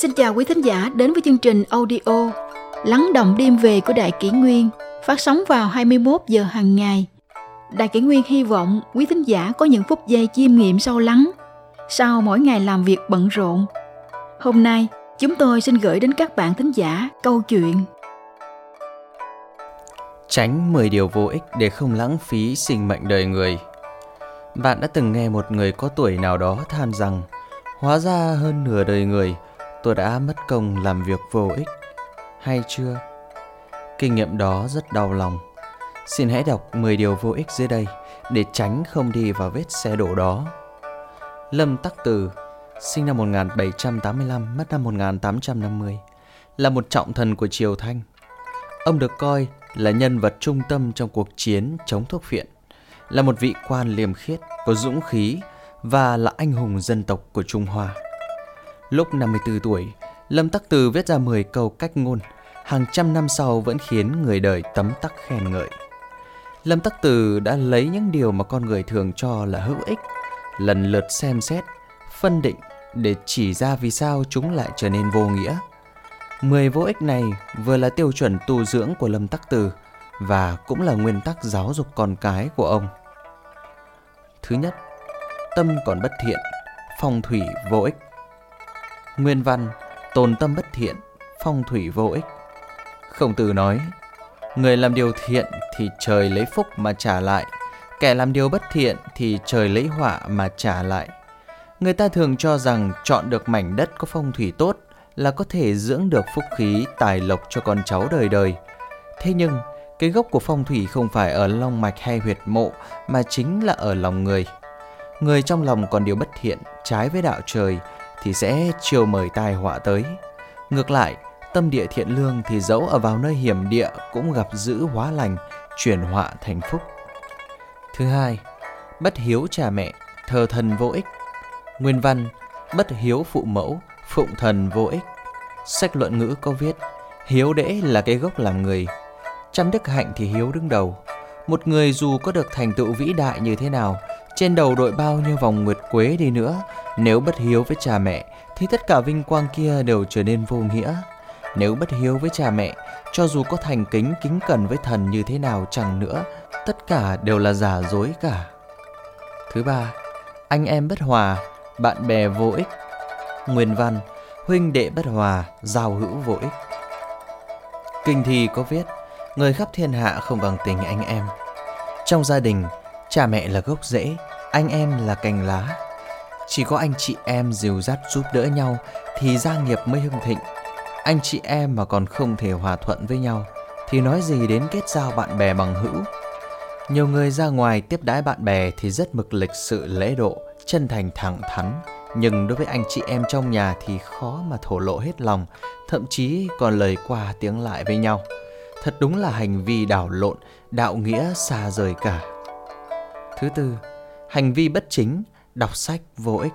Xin chào quý thính giả đến với chương trình audio Lắng động đêm về của Đại Kỷ Nguyên phát sóng vào 21 giờ hàng ngày. Đại Kỷ Nguyên hy vọng quý thính giả có những phút giây chiêm nghiệm sâu lắng sau mỗi ngày làm việc bận rộn. Hôm nay, chúng tôi xin gửi đến các bạn thính giả câu chuyện Tránh 10 điều vô ích để không lãng phí sinh mệnh đời người. Bạn đã từng nghe một người có tuổi nào đó than rằng Hóa ra hơn nửa đời người tôi đã mất công làm việc vô ích Hay chưa? Kinh nghiệm đó rất đau lòng Xin hãy đọc 10 điều vô ích dưới đây Để tránh không đi vào vết xe đổ đó Lâm Tắc Từ Sinh năm 1785, mất năm 1850 Là một trọng thần của Triều Thanh Ông được coi là nhân vật trung tâm trong cuộc chiến chống thuốc phiện Là một vị quan liêm khiết, có dũng khí và là anh hùng dân tộc của Trung Hoa. Lúc 54 tuổi, Lâm Tắc Từ viết ra 10 câu cách ngôn, hàng trăm năm sau vẫn khiến người đời tấm tắc khen ngợi. Lâm Tắc Từ đã lấy những điều mà con người thường cho là hữu ích, lần lượt xem xét, phân định để chỉ ra vì sao chúng lại trở nên vô nghĩa. Mười vô ích này vừa là tiêu chuẩn tu dưỡng của Lâm Tắc Từ và cũng là nguyên tắc giáo dục con cái của ông. Thứ nhất, tâm còn bất thiện, phong thủy vô ích. Nguyên văn, tồn tâm bất thiện, phong thủy vô ích. Khổng tử nói, người làm điều thiện thì trời lấy phúc mà trả lại, kẻ làm điều bất thiện thì trời lấy họa mà trả lại. Người ta thường cho rằng chọn được mảnh đất có phong thủy tốt là có thể dưỡng được phúc khí tài lộc cho con cháu đời đời. Thế nhưng, cái gốc của phong thủy không phải ở long mạch hay huyệt mộ mà chính là ở lòng người người trong lòng còn điều bất thiện trái với đạo trời thì sẽ chiều mời tai họa tới. Ngược lại, tâm địa thiện lương thì dẫu ở vào nơi hiểm địa cũng gặp giữ hóa lành, chuyển họa thành phúc. Thứ hai, bất hiếu cha mẹ, thờ thần vô ích. Nguyên văn, bất hiếu phụ mẫu, phụng thần vô ích. Sách luận ngữ có viết, hiếu đễ là cái gốc làm người. Trăm đức hạnh thì hiếu đứng đầu. Một người dù có được thành tựu vĩ đại như thế nào trên đầu đội bao nhiêu vòng nguyệt quế đi nữa, nếu bất hiếu với cha mẹ thì tất cả vinh quang kia đều trở nên vô nghĩa. Nếu bất hiếu với cha mẹ, cho dù có thành kính kính cẩn với thần như thế nào chẳng nữa, tất cả đều là giả dối cả. Thứ ba, anh em bất hòa, bạn bè vô ích. Nguyên văn, huynh đệ bất hòa, giao hữu vô ích. Kinh thi có viết, người khắp thiên hạ không bằng tình anh em. Trong gia đình, Cha mẹ là gốc rễ, anh em là cành lá. Chỉ có anh chị em dìu dắt giúp đỡ nhau thì gia nghiệp mới hưng thịnh. Anh chị em mà còn không thể hòa thuận với nhau thì nói gì đến kết giao bạn bè bằng hữu. Nhiều người ra ngoài tiếp đái bạn bè thì rất mực lịch sự lễ độ, chân thành thẳng thắn. Nhưng đối với anh chị em trong nhà thì khó mà thổ lộ hết lòng, thậm chí còn lời qua tiếng lại với nhau. Thật đúng là hành vi đảo lộn, đạo nghĩa xa rời cả. Thứ tư, hành vi bất chính, đọc sách vô ích.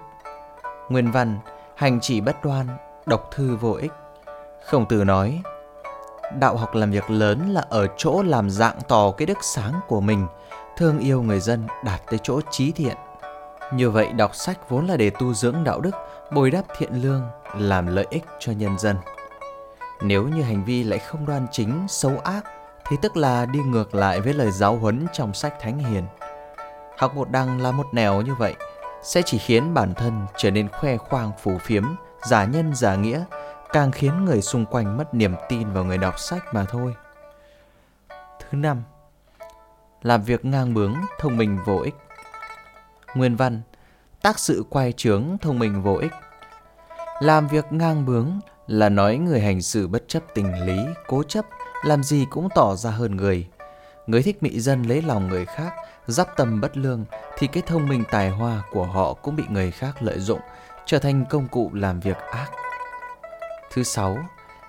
Nguyên văn, hành chỉ bất đoan, đọc thư vô ích. Khổng tử nói, đạo học làm việc lớn là ở chỗ làm dạng tỏ cái đức sáng của mình, thương yêu người dân đạt tới chỗ trí thiện. Như vậy đọc sách vốn là để tu dưỡng đạo đức, bồi đắp thiện lương, làm lợi ích cho nhân dân. Nếu như hành vi lại không đoan chính, xấu ác, thì tức là đi ngược lại với lời giáo huấn trong sách Thánh Hiền. Học một đằng là một nẻo như vậy sẽ chỉ khiến bản thân trở nên khoe khoang phù phiếm, giả nhân giả nghĩa, càng khiến người xung quanh mất niềm tin vào người đọc sách mà thôi. Thứ năm, làm việc ngang bướng, thông minh vô ích. Nguyên văn, tác sự quay trướng, thông minh vô ích. Làm việc ngang bướng là nói người hành xử bất chấp tình lý, cố chấp, làm gì cũng tỏ ra hơn người. Người thích mị dân lấy lòng người khác giáp tâm bất lương thì cái thông minh tài hoa của họ cũng bị người khác lợi dụng, trở thành công cụ làm việc ác. Thứ sáu,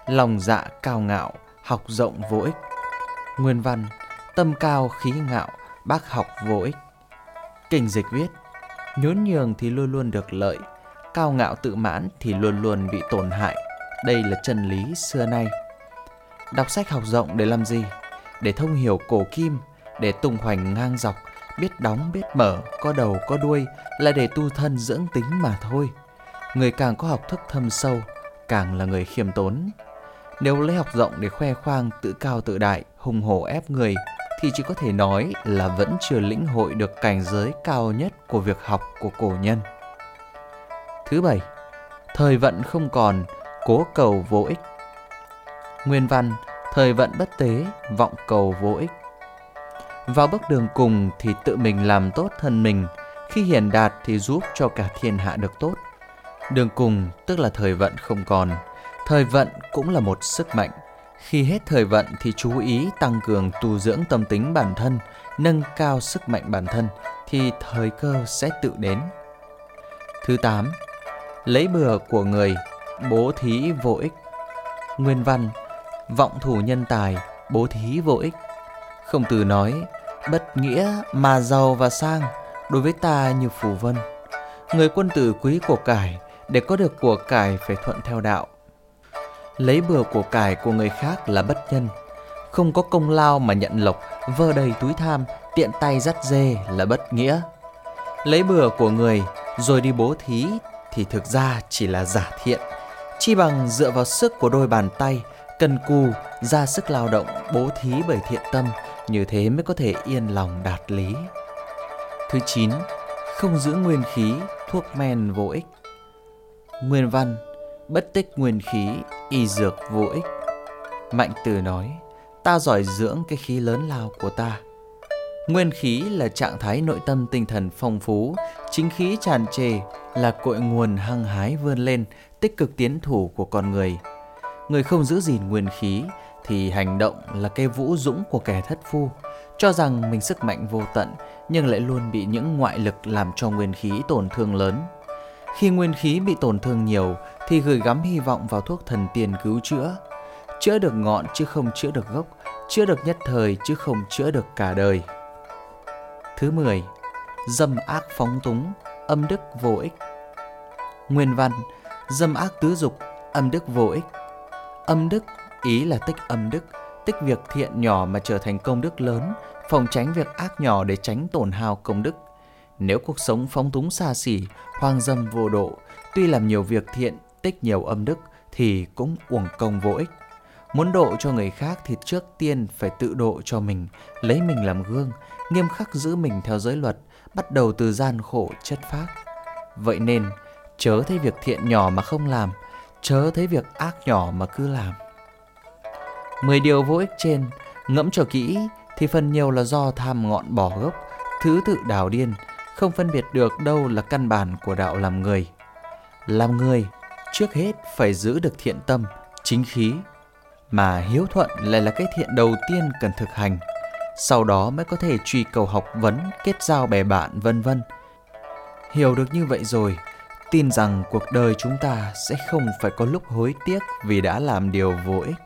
lòng dạ cao ngạo, học rộng vô ích. Nguyên văn, tâm cao khí ngạo, bác học vô ích. Kinh dịch viết, nhún nhường thì luôn luôn được lợi, cao ngạo tự mãn thì luôn luôn bị tổn hại. Đây là chân lý xưa nay. Đọc sách học rộng để làm gì? Để thông hiểu cổ kim, để tung hoành ngang dọc, biết đóng biết mở, có đầu có đuôi là để tu thân dưỡng tính mà thôi. Người càng có học thức thâm sâu, càng là người khiêm tốn. Nếu lấy học rộng để khoe khoang tự cao tự đại, hùng hổ ép người thì chỉ có thể nói là vẫn chưa lĩnh hội được cảnh giới cao nhất của việc học của cổ nhân. Thứ bảy, thời vận không còn, cố cầu vô ích. Nguyên văn, thời vận bất tế, vọng cầu vô ích. Vào bước đường cùng thì tự mình làm tốt thân mình, khi hiển đạt thì giúp cho cả thiên hạ được tốt. Đường cùng tức là thời vận không còn, thời vận cũng là một sức mạnh. Khi hết thời vận thì chú ý tăng cường tu dưỡng tâm tính bản thân, nâng cao sức mạnh bản thân thì thời cơ sẽ tự đến. Thứ 8. Lấy bừa của người, bố thí vô ích. Nguyên văn, vọng thủ nhân tài, bố thí vô ích. Không từ nói, bất nghĩa mà giàu và sang, đối với ta như phù vân. Người quân tử quý của cải, để có được của cải phải thuận theo đạo. Lấy bừa của cải của người khác là bất nhân, không có công lao mà nhận lộc, vơ đầy túi tham, tiện tay dắt dê là bất nghĩa. Lấy bừa của người rồi đi bố thí thì thực ra chỉ là giả thiện, chi bằng dựa vào sức của đôi bàn tay, cần cù, ra sức lao động bố thí bởi thiện tâm, như thế mới có thể yên lòng đạt lý. Thứ 9. Không giữ nguyên khí, thuốc men vô ích. Nguyên văn, bất tích nguyên khí, y dược vô ích. Mạnh Từ nói, ta giỏi dưỡng cái khí lớn lao của ta. Nguyên khí là trạng thái nội tâm tinh thần phong phú, chính khí tràn trề là cội nguồn hăng hái vươn lên, tích cực tiến thủ của con người. Người không giữ gìn nguyên khí thì hành động là cây vũ dũng của kẻ thất phu, cho rằng mình sức mạnh vô tận nhưng lại luôn bị những ngoại lực làm cho nguyên khí tổn thương lớn. Khi nguyên khí bị tổn thương nhiều thì gửi gắm hy vọng vào thuốc thần tiên cứu chữa. Chữa được ngọn chứ không chữa được gốc, chữa được nhất thời chứ không chữa được cả đời. Thứ 10. Dâm ác phóng túng, âm đức vô ích. Nguyên văn, dâm ác tứ dục, âm đức vô ích. Âm đức ý là tích âm đức, tích việc thiện nhỏ mà trở thành công đức lớn, phòng tránh việc ác nhỏ để tránh tổn hao công đức. Nếu cuộc sống phóng túng xa xỉ, hoang dâm vô độ, tuy làm nhiều việc thiện, tích nhiều âm đức thì cũng uổng công vô ích. Muốn độ cho người khác thì trước tiên phải tự độ cho mình, lấy mình làm gương, nghiêm khắc giữ mình theo giới luật, bắt đầu từ gian khổ chất phác. Vậy nên, chớ thấy việc thiện nhỏ mà không làm, chớ thấy việc ác nhỏ mà cứ làm. Mười điều vô ích trên, ngẫm cho kỹ thì phần nhiều là do tham ngọn bỏ gốc, thứ tự đào điên, không phân biệt được đâu là căn bản của đạo làm người. Làm người, trước hết phải giữ được thiện tâm, chính khí, mà hiếu thuận lại là cái thiện đầu tiên cần thực hành. Sau đó mới có thể truy cầu học vấn, kết giao bè bạn vân vân. Hiểu được như vậy rồi, tin rằng cuộc đời chúng ta sẽ không phải có lúc hối tiếc vì đã làm điều vô ích.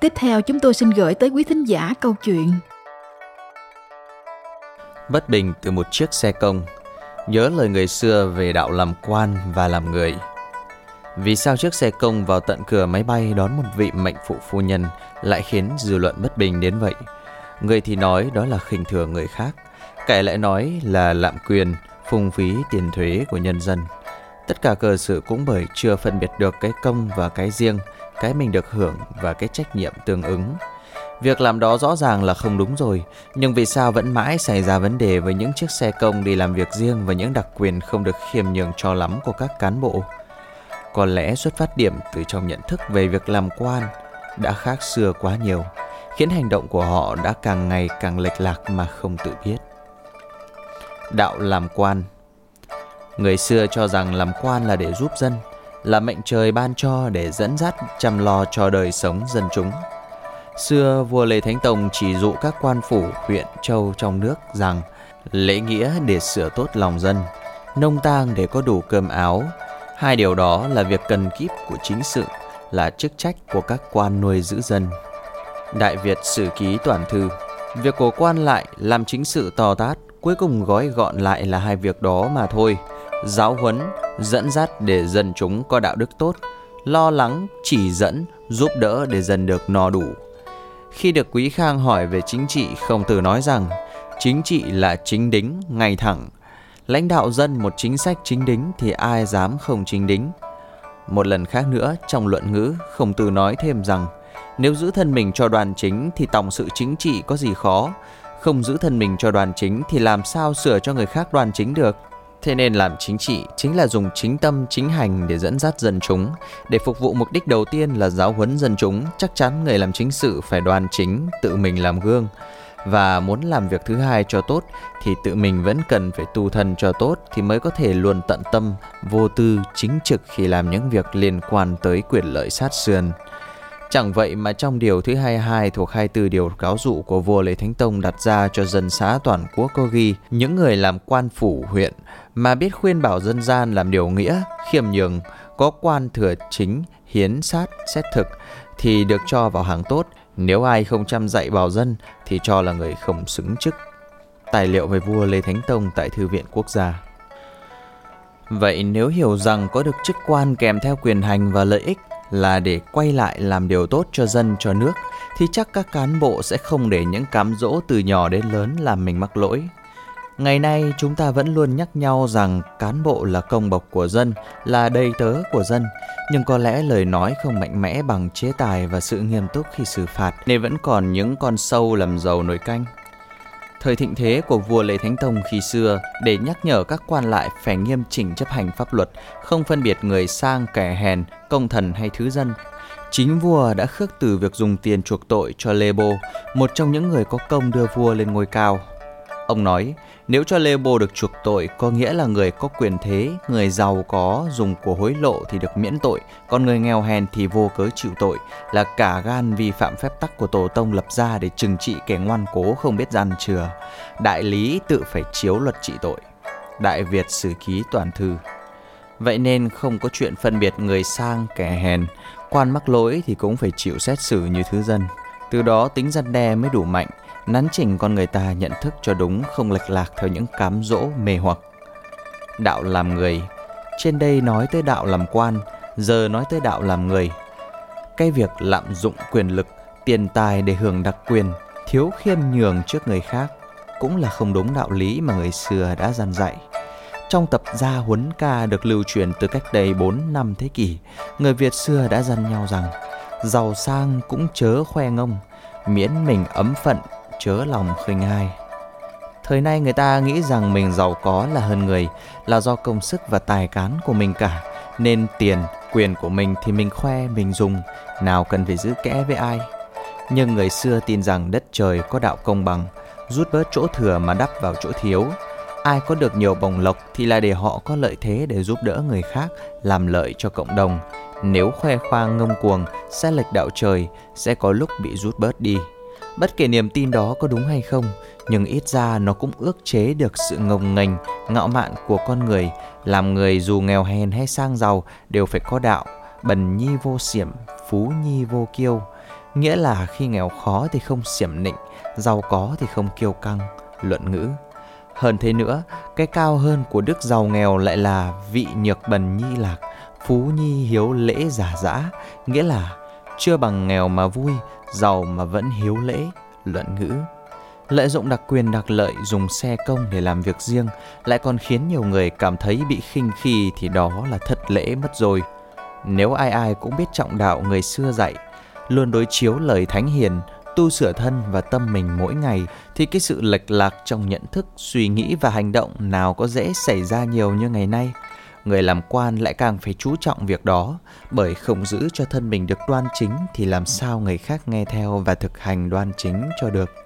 Tiếp theo chúng tôi xin gửi tới quý thính giả câu chuyện Bất bình từ một chiếc xe công Nhớ lời người xưa về đạo làm quan và làm người vì sao chiếc xe công vào tận cửa máy bay đón một vị mệnh phụ phu nhân lại khiến dư luận bất bình đến vậy? Người thì nói đó là khinh thường người khác, kẻ lại nói là lạm quyền, phung phí tiền thuế của nhân dân. Tất cả cờ sự cũng bởi chưa phân biệt được cái công và cái riêng, cái mình được hưởng và cái trách nhiệm tương ứng. Việc làm đó rõ ràng là không đúng rồi, nhưng vì sao vẫn mãi xảy ra vấn đề với những chiếc xe công đi làm việc riêng và những đặc quyền không được khiêm nhường cho lắm của các cán bộ? Có lẽ xuất phát điểm từ trong nhận thức về việc làm quan đã khác xưa quá nhiều, khiến hành động của họ đã càng ngày càng lệch lạc mà không tự biết. Đạo làm quan Người xưa cho rằng làm quan là để giúp dân, là mệnh trời ban cho để dẫn dắt chăm lo cho đời sống dân chúng. Xưa vua Lê Thánh Tông chỉ dụ các quan phủ huyện châu trong nước rằng lễ nghĩa để sửa tốt lòng dân, nông tang để có đủ cơm áo. Hai điều đó là việc cần kíp của chính sự, là chức trách của các quan nuôi giữ dân. Đại Việt Sử Ký Toàn Thư Việc của quan lại làm chính sự to tát, cuối cùng gói gọn lại là hai việc đó mà thôi. Giáo huấn, dẫn dắt để dân chúng có đạo đức tốt, lo lắng, chỉ dẫn, giúp đỡ để dân được no đủ. Khi được Quý Khang hỏi về chính trị, Khổng Tử nói rằng chính trị là chính đính, ngay thẳng. Lãnh đạo dân một chính sách chính đính thì ai dám không chính đính. Một lần khác nữa, trong luận ngữ, Khổng Tử nói thêm rằng nếu giữ thân mình cho đoàn chính thì tổng sự chính trị có gì khó. Không giữ thân mình cho đoàn chính thì làm sao sửa cho người khác đoàn chính được. Thế nên làm chính trị chính là dùng chính tâm chính hành để dẫn dắt dân chúng. Để phục vụ mục đích đầu tiên là giáo huấn dân chúng, chắc chắn người làm chính sự phải đoàn chính, tự mình làm gương. Và muốn làm việc thứ hai cho tốt thì tự mình vẫn cần phải tu thân cho tốt thì mới có thể luôn tận tâm, vô tư, chính trực khi làm những việc liên quan tới quyền lợi sát sườn. Chẳng vậy mà trong điều thứ 22 thuộc 24 điều cáo dụ của vua Lê Thánh Tông đặt ra cho dân xã toàn quốc có ghi những người làm quan phủ huyện mà biết khuyên bảo dân gian làm điều nghĩa, khiêm nhường, có quan thừa chính, hiến sát, xét thực thì được cho vào hàng tốt, nếu ai không chăm dạy bảo dân thì cho là người không xứng chức. Tài liệu về vua Lê Thánh Tông tại Thư viện Quốc gia Vậy nếu hiểu rằng có được chức quan kèm theo quyền hành và lợi ích là để quay lại làm điều tốt cho dân, cho nước, thì chắc các cán bộ sẽ không để những cám dỗ từ nhỏ đến lớn làm mình mắc lỗi. Ngày nay chúng ta vẫn luôn nhắc nhau rằng cán bộ là công bộc của dân, là đầy tớ của dân, nhưng có lẽ lời nói không mạnh mẽ bằng chế tài và sự nghiêm túc khi xử phạt nên vẫn còn những con sâu làm giàu nổi canh. Thời thịnh thế của vua Lê Thánh Tông khi xưa để nhắc nhở các quan lại phải nghiêm chỉnh chấp hành pháp luật, không phân biệt người sang kẻ hèn, công thần hay thứ dân. Chính vua đã khước từ việc dùng tiền chuộc tội cho Lê Bô, một trong những người có công đưa vua lên ngôi cao. Ông nói, nếu cho Lê Bô được chuộc tội có nghĩa là người có quyền thế, người giàu có dùng của hối lộ thì được miễn tội, còn người nghèo hèn thì vô cớ chịu tội, là cả gan vi phạm phép tắc của tổ tông lập ra để trừng trị kẻ ngoan cố không biết gian chừa. Đại lý tự phải chiếu luật trị tội. Đại Việt sử ký toàn thư. Vậy nên không có chuyện phân biệt người sang kẻ hèn, quan mắc lỗi thì cũng phải chịu xét xử như thứ dân. Từ đó tính dân đe mới đủ mạnh, nắn chỉnh con người ta nhận thức cho đúng không lệch lạc theo những cám dỗ mê hoặc. Đạo làm người, trên đây nói tới đạo làm quan, giờ nói tới đạo làm người. Cái việc lạm dụng quyền lực, tiền tài để hưởng đặc quyền, thiếu khiêm nhường trước người khác cũng là không đúng đạo lý mà người xưa đã dặn dạy. Trong tập gia huấn ca được lưu truyền từ cách đây 4 năm thế kỷ, người Việt xưa đã dặn nhau rằng giàu sang cũng chớ khoe ngông, miễn mình ấm phận chớ lòng khinh ai. Thời nay người ta nghĩ rằng mình giàu có là hơn người, là do công sức và tài cán của mình cả, nên tiền, quyền của mình thì mình khoe, mình dùng, nào cần phải giữ kẽ với ai. Nhưng người xưa tin rằng đất trời có đạo công bằng, rút bớt chỗ thừa mà đắp vào chỗ thiếu. Ai có được nhiều bồng lộc thì là để họ có lợi thế để giúp đỡ người khác, làm lợi cho cộng đồng. Nếu khoe khoang ngông cuồng, sẽ lệch đạo trời, sẽ có lúc bị rút bớt đi. Bất kể niềm tin đó có đúng hay không, nhưng ít ra nó cũng ước chế được sự ngông nghênh, ngạo mạn của con người, làm người dù nghèo hèn hay sang giàu đều phải có đạo, bần nhi vô xiểm, phú nhi vô kiêu. Nghĩa là khi nghèo khó thì không xiểm nịnh, giàu có thì không kiêu căng, luận ngữ. Hơn thế nữa, cái cao hơn của đức giàu nghèo lại là vị nhược bần nhi lạc, phú nhi hiếu lễ giả dã, nghĩa là chưa bằng nghèo mà vui, giàu mà vẫn hiếu lễ, luận ngữ. Lợi dụng đặc quyền đặc lợi dùng xe công để làm việc riêng lại còn khiến nhiều người cảm thấy bị khinh khi thì đó là thật lễ mất rồi. Nếu ai ai cũng biết trọng đạo người xưa dạy, luôn đối chiếu lời thánh hiền, tu sửa thân và tâm mình mỗi ngày thì cái sự lệch lạc trong nhận thức, suy nghĩ và hành động nào có dễ xảy ra nhiều như ngày nay người làm quan lại càng phải chú trọng việc đó, bởi không giữ cho thân mình được đoan chính thì làm sao người khác nghe theo và thực hành đoan chính cho được.